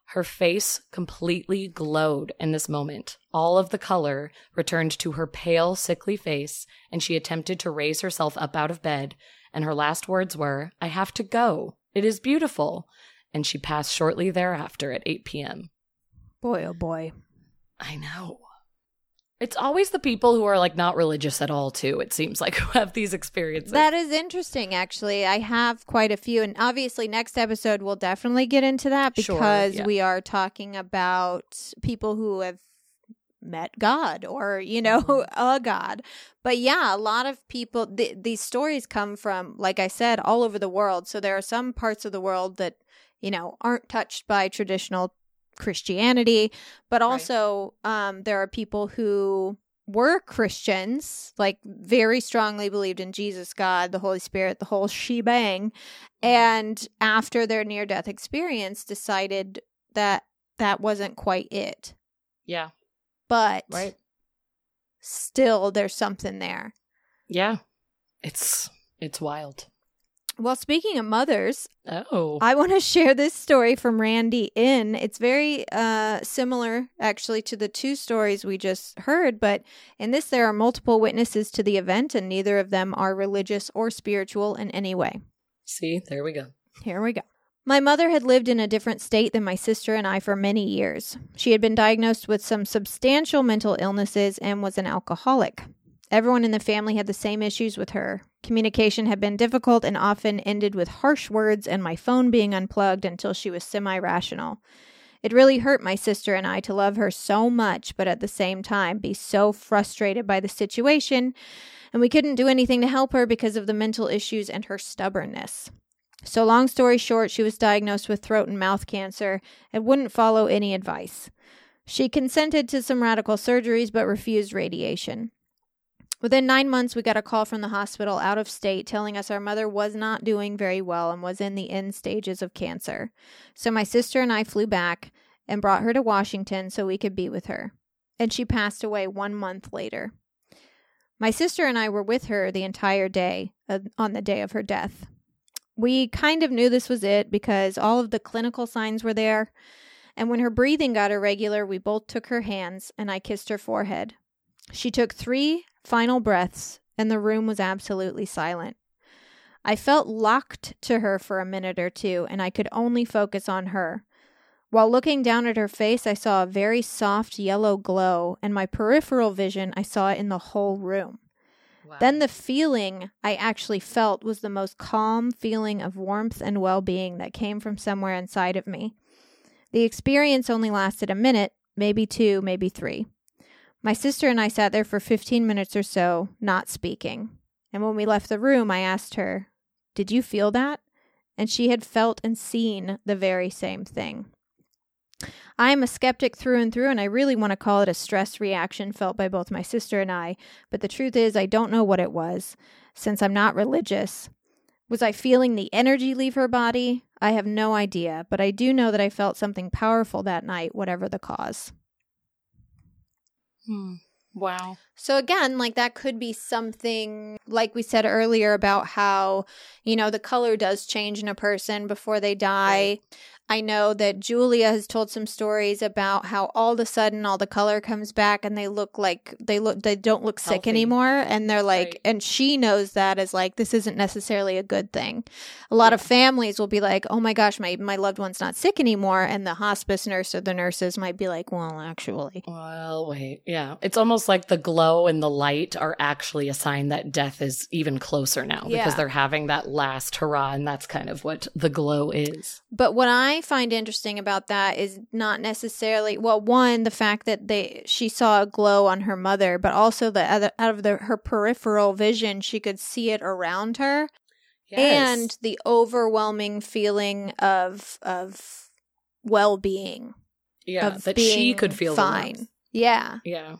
Her face completely glowed in this moment. All of the color returned to her pale, sickly face, and she attempted to raise herself up out of bed. And her last words were, I have to go. It is beautiful. And she passed shortly thereafter at 8 p.m. Boy, oh boy. I know. It's always the people who are like not religious at all, too. It seems like [LAUGHS] who have these experiences. That is interesting, actually. I have quite a few. And obviously, next episode, we'll definitely get into that Sure, because yeah. we are talking about people who have met God or, you know, Mhm. a God. But yeah, a lot of people, th- these stories come from, like I said, all over the world. So there are some parts of the world that, you know, aren't touched by traditional Christianity, but Right. also um, there are people who were Christians, like very strongly believed in Jesus, God, the Holy Spirit, the whole shebang, and after their near death experience decided that that wasn't quite it. yeah, But right. still there's something there. Yeah. It's it's wild. Well, speaking of mothers, Oh. I want to share this story from Randy In. It's very uh, similar, actually, to the two stories we just heard, but in this, there are multiple witnesses to the event, and neither of them are religious or spiritual in any way. See, there we go. Here we go. My mother had lived in a different state than my sister and I for many years. She had been diagnosed with some substantial mental illnesses and was an alcoholic. Everyone in the family had the same issues with her. Communication had been difficult and often ended with harsh words and my phone being unplugged until she was semi rational. It really hurt my sister and I to love her so much, but at the same time be so frustrated by the situation, and we couldn't do anything to help her because of the mental issues and her stubbornness. So, long story short, she was diagnosed with throat and mouth cancer and wouldn't follow any advice. She consented to some radical surgeries but refused radiation. Within nine months, we got a call from the hospital out of state telling us our mother was not doing very well and was in the end stages of cancer. So, my sister and I flew back and brought her to Washington so we could be with her. And she passed away one month later. My sister and I were with her the entire day uh, on the day of her death. We kind of knew this was it because all of the clinical signs were there. And when her breathing got irregular, we both took her hands and I kissed her forehead. She took three final breaths and the room was absolutely silent. I felt locked to her for a minute or two and I could only focus on her. While looking down at her face, I saw a very soft yellow glow, and my peripheral vision, I saw it in the whole room. Wow. Then the feeling I actually felt was the most calm feeling of warmth and well being that came from somewhere inside of me. The experience only lasted a minute, maybe two, maybe three. My sister and I sat there for 15 minutes or so, not speaking. And when we left the room, I asked her, Did you feel that? And she had felt and seen the very same thing. I am a skeptic through and through, and I really want to call it a stress reaction felt by both my sister and I, but the truth is, I don't know what it was, since I'm not religious. Was I feeling the energy leave her body? I have no idea, but I do know that I felt something powerful that night, whatever the cause. Hmm. Wow. So again, like that could be something like we said earlier about how, you know, the color does change in a person before they die. I know that Julia has told some stories about how all of a sudden all the color comes back and they look like they look they don't look sick anymore and they're like Right. and she knows that as like this isn't necessarily a good thing. A lot of families will be like, "Oh my gosh, my my loved one's not sick anymore." And the hospice nurse or the nurses might be like, "Well, actually." Well, wait. Yeah. It's almost like the glow and the light are actually a sign that death is even closer now Yeah. because they're having that last hurrah. And that's kind of what the glow is. But what I find interesting about that is not necessarily well, one the fact that they she saw a glow on her mother, but also the other out of the her peripheral vision, she could see it around her, and the overwhelming feeling of of well being, yeah, of that being she could feel fine. Yeah, Yeah.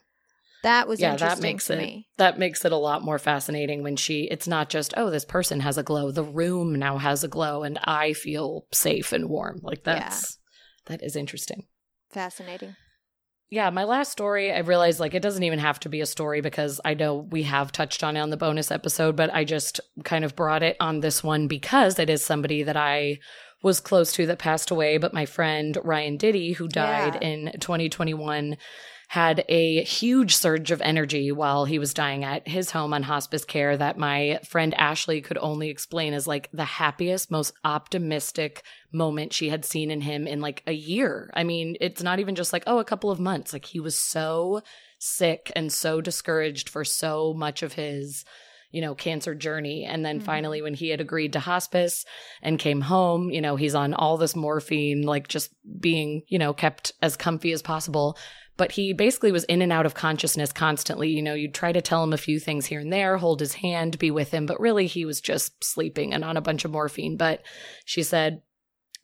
That was yeah, interesting that makes to it me. that makes it a lot more fascinating when she it's not just oh this person has a glow the room now has a glow and i feel safe and warm like Yeah. that's that is interesting Fascinating. yeah my last story i realized like it doesn't even have to be a story because i know we have touched on it on the bonus episode but i just kind of brought it on this one because it is somebody that i was close to that passed away but my friend ryan diddy who died Yeah. in 2021 had a huge surge of energy while he was dying at his home on hospice care that my friend Ashley could only explain as like the happiest, most optimistic moment she had seen in him in like a year. I mean, it's not even just like, oh, a couple of months. Like he was so sick and so discouraged for so much of his you know cancer journey and then Mhm. finally when he had agreed to hospice and came home you know he's on all this morphine like just being you know kept as comfy as possible but he basically was in and out of consciousness constantly. You know, you'd try to tell him a few things here and there, hold his hand, be with him, but really he was just sleeping and on a bunch of morphine. But she said,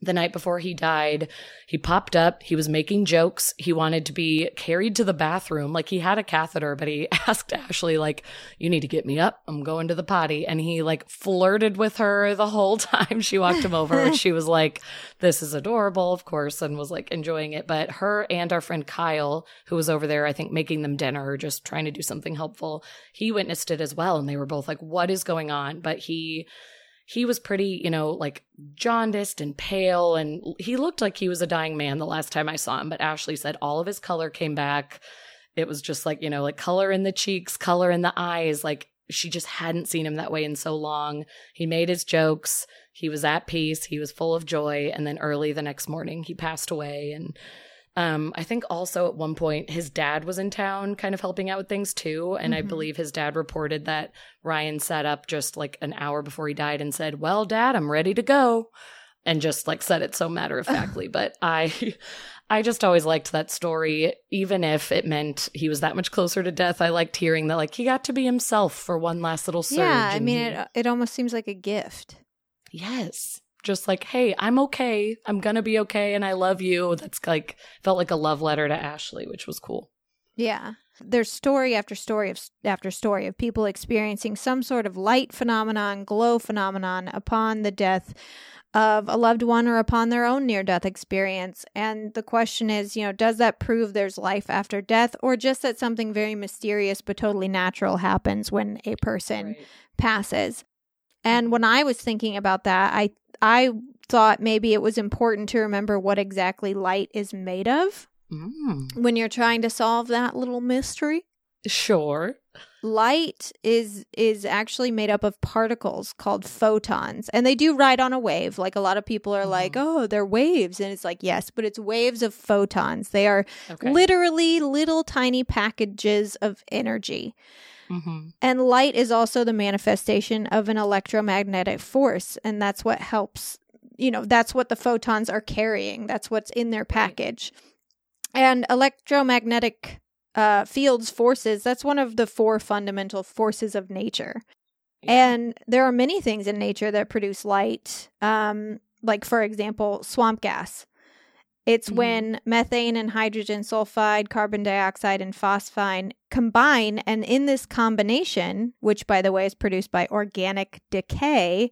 the night before he died, he popped up. He was making jokes. He wanted to be carried to the bathroom. Like he had a catheter, but he [LAUGHS] asked Ashley, like, you need to get me up. I'm going to the potty. And he like flirted with her the whole [LAUGHS] time she walked him over. and [LAUGHS] she was like, this is adorable, of course, and was like enjoying it. But her and our friend Kyle, who was over there, I think making them dinner or just trying to do something helpful, he witnessed it as well. And they were both like, what is going on? But he, he was pretty, you know, like jaundiced and pale, and he looked like he was a dying man the last time I saw him. But Ashley said all of his color came back. It was just like, you know, like color in the cheeks, color in the eyes. Like she just hadn't seen him that way in so long. He made his jokes. He was at peace. He was full of joy. And then early the next morning, he passed away. And um, I think also at one point his dad was in town, kind of helping out with things too. And I Mhm. believe his dad reported that Ryan sat up just like an hour before he died and said, "Well, Dad, I'm ready to go," and just like said it so matter of factly. [LAUGHS] but I, I just always liked that story, even if it meant he was that much closer to death. I liked hearing that like he got to be himself for one last little surge. Yeah, I mean, he- it it almost seems like a gift. Yes. Just like, hey, I'm okay. I'm gonna be okay, and I love you. That's like felt like a love letter to Ashley, which was cool. Yeah. There's story after story of after story of people experiencing some sort of light phenomenon, glow phenomenon upon the death of a loved one or upon their own near death experience. And the question is, you know, does that prove there's life after death or just that something very mysterious but totally natural happens when a person passes. And when I was thinking about that, I I thought maybe it was important to remember what exactly light is made of Mm, when you're trying to solve that little mystery. sure. Light is is actually made up of particles called photons and they do ride on a wave. Like a lot of people are like, Mhm. "Oh, they're waves." And it's like, "Yes, but it's waves of photons. They are Okay. literally little tiny packages of energy." Hmm And light is also the manifestation of an electromagnetic force. And that's what helps, you know, that's what the photons are carrying. That's what's in their package. And electromagnetic uh, fields, forces, that's one of the four fundamental forces of nature. And there are many things in nature that produce light. Um, like, for example, swamp gas. It's Mhm. when methane and hydrogen sulfide, carbon dioxide, and phosphine combine. And in this combination, which by the way is produced by organic decay,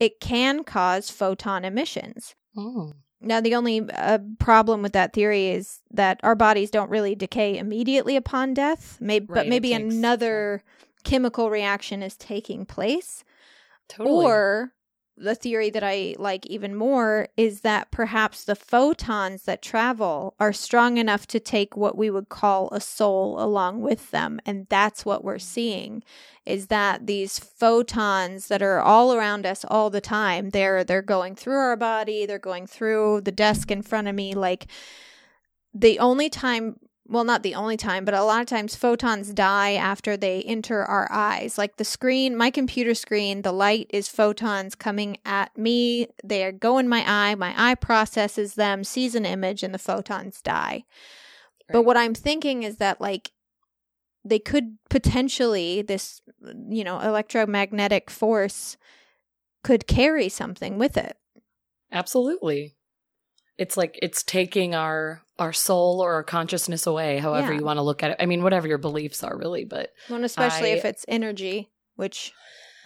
it can cause photon emissions. Oh. Now, the only uh, problem with that theory is that our bodies don't really decay immediately upon death, may- Right, but maybe takes- another chemical reaction is taking place. Totally. Or the theory that I like even more is that perhaps the photons that travel are strong enough to take what we would call a soul along with them. And that's what we're seeing is that these photons that are all around us all the time, they're they're going through our body, they're going through the desk in front of me. Like the only time well, not the only time, but a lot of times photons die after they enter our eyes. Like the screen, my computer screen, the light is photons coming at me. They go in my eye. My eye processes them, sees an image, and the photons die. But what I'm thinking is that, like, they could potentially, this, you know, electromagnetic force could carry something with it. Absolutely. It's like it's taking our our soul or our consciousness away, however Yeah. you want to look at it. I mean, whatever your beliefs are, really. But Well, and especially I- if it's energy, which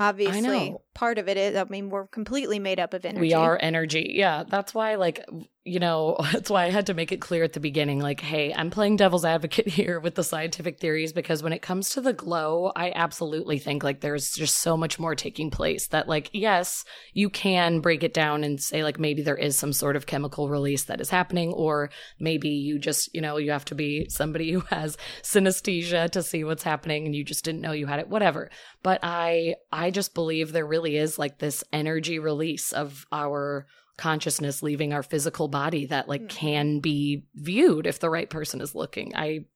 obviously. Part of it is. I mean, we're completely made up of energy. we are energy. Yeah, that's why. Like, you know, [LAUGHS] that's why I had to make it clear at the beginning. Like, hey, I'm playing devil's advocate [LAUGHS] here with the scientific theories because when it comes to the glow, I absolutely think like there's just so much more taking place. That like, yes, you can break it down and say like maybe there is some sort of chemical release that is happening, or maybe you just, you know, you have to be somebody [LAUGHS] who has synesthesia to see what's happening and you just didn't know you had it. Whatever. But I, I just believe there really is like this energy release of our consciousness leaving our physical body that like Mhm. can be viewed if the right person is looking. I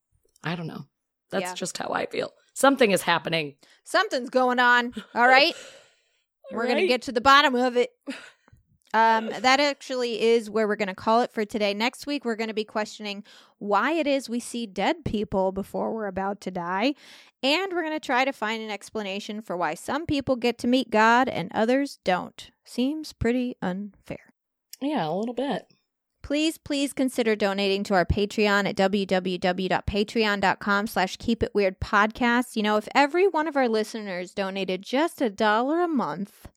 I don't know. That's Yeah. just how I feel. Something is happening. Something's going on. All right. [LAUGHS] We're going to get to the bottom of it. Um, that actually is where we're going to call it for today. Next week, we're going to be questioning why it is we see dead people before we're about to die. And we're going to try to find an explanation for why some people get to meet God and others don't. Seems pretty unfair. Yeah, a little bit. please please consider donating to our patreon at www.patreon.com slash keep it weird podcast you know if every one of our listeners donated just a dollar a month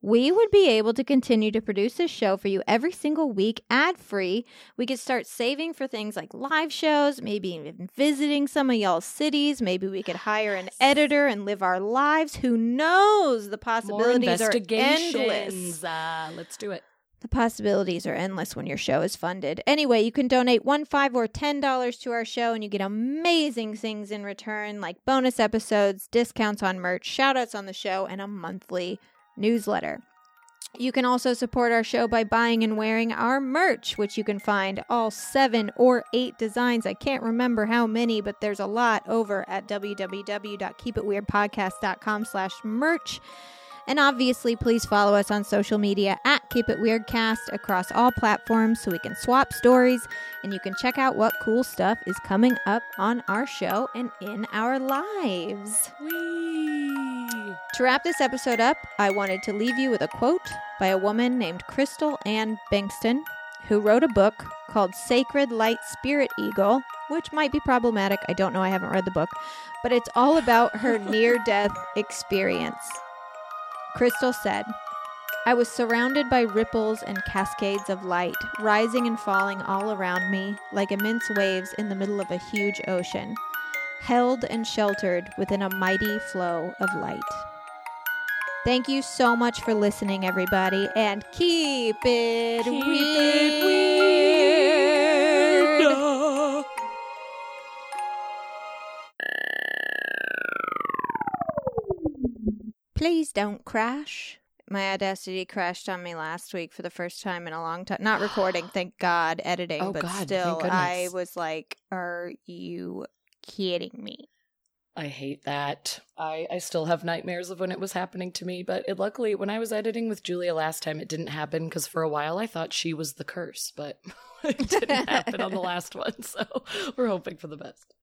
we would be able to continue to produce this show for you every single week ad free. We could start saving for things like live shows, maybe even visiting some of y'all's cities. Maybe we could hire an editor and live our lives. Who knows? The possibilities are endless. Uh, let's do it. The possibilities are endless when your show is funded. Anyway, you can donate one, five, or ten dollars to our show, and you get amazing things in return, like bonus episodes, discounts on merch, shout outs on the show, and a monthly newsletter. You can also support our show by buying and wearing our merch, which you can find all seven or eight designs. I can't remember how many, but there's a lot over at www.keepitweirdpodcast.com slash merch. And obviously, please follow us on social media at Keep It Weirdcast across all platforms so we can swap stories and you can check out what cool stuff is coming up on our show and in our lives. Whee! To wrap this episode up, I wanted to leave you with a quote by a woman named Crystal Ann Bankston, who wrote a book called Sacred Light Spirit Eagle, which might be problematic. I don't know, I haven't read the book, but it's all about her [LAUGHS] near death experience. Crystal said, I was surrounded by ripples and cascades of light, rising and falling all around me like immense waves in the middle of a huge ocean, held and sheltered within a mighty flow of light. Thank you so much for listening, everybody, and keep it Keep weird. it weird. Please don't crash. My Audacity crashed on me last week for the first time in a long time. Not recording, [GASPS] thank God, editing, Oh, but God, still, I was like, are you kidding me? I hate that. I, I still have nightmares of when it was happening to me, but it, luckily, when I was editing with Julia last time, it didn't happen because for a while I thought she was the curse, but [LAUGHS] it didn't [LAUGHS] happen on the last one, so we're hoping for the best.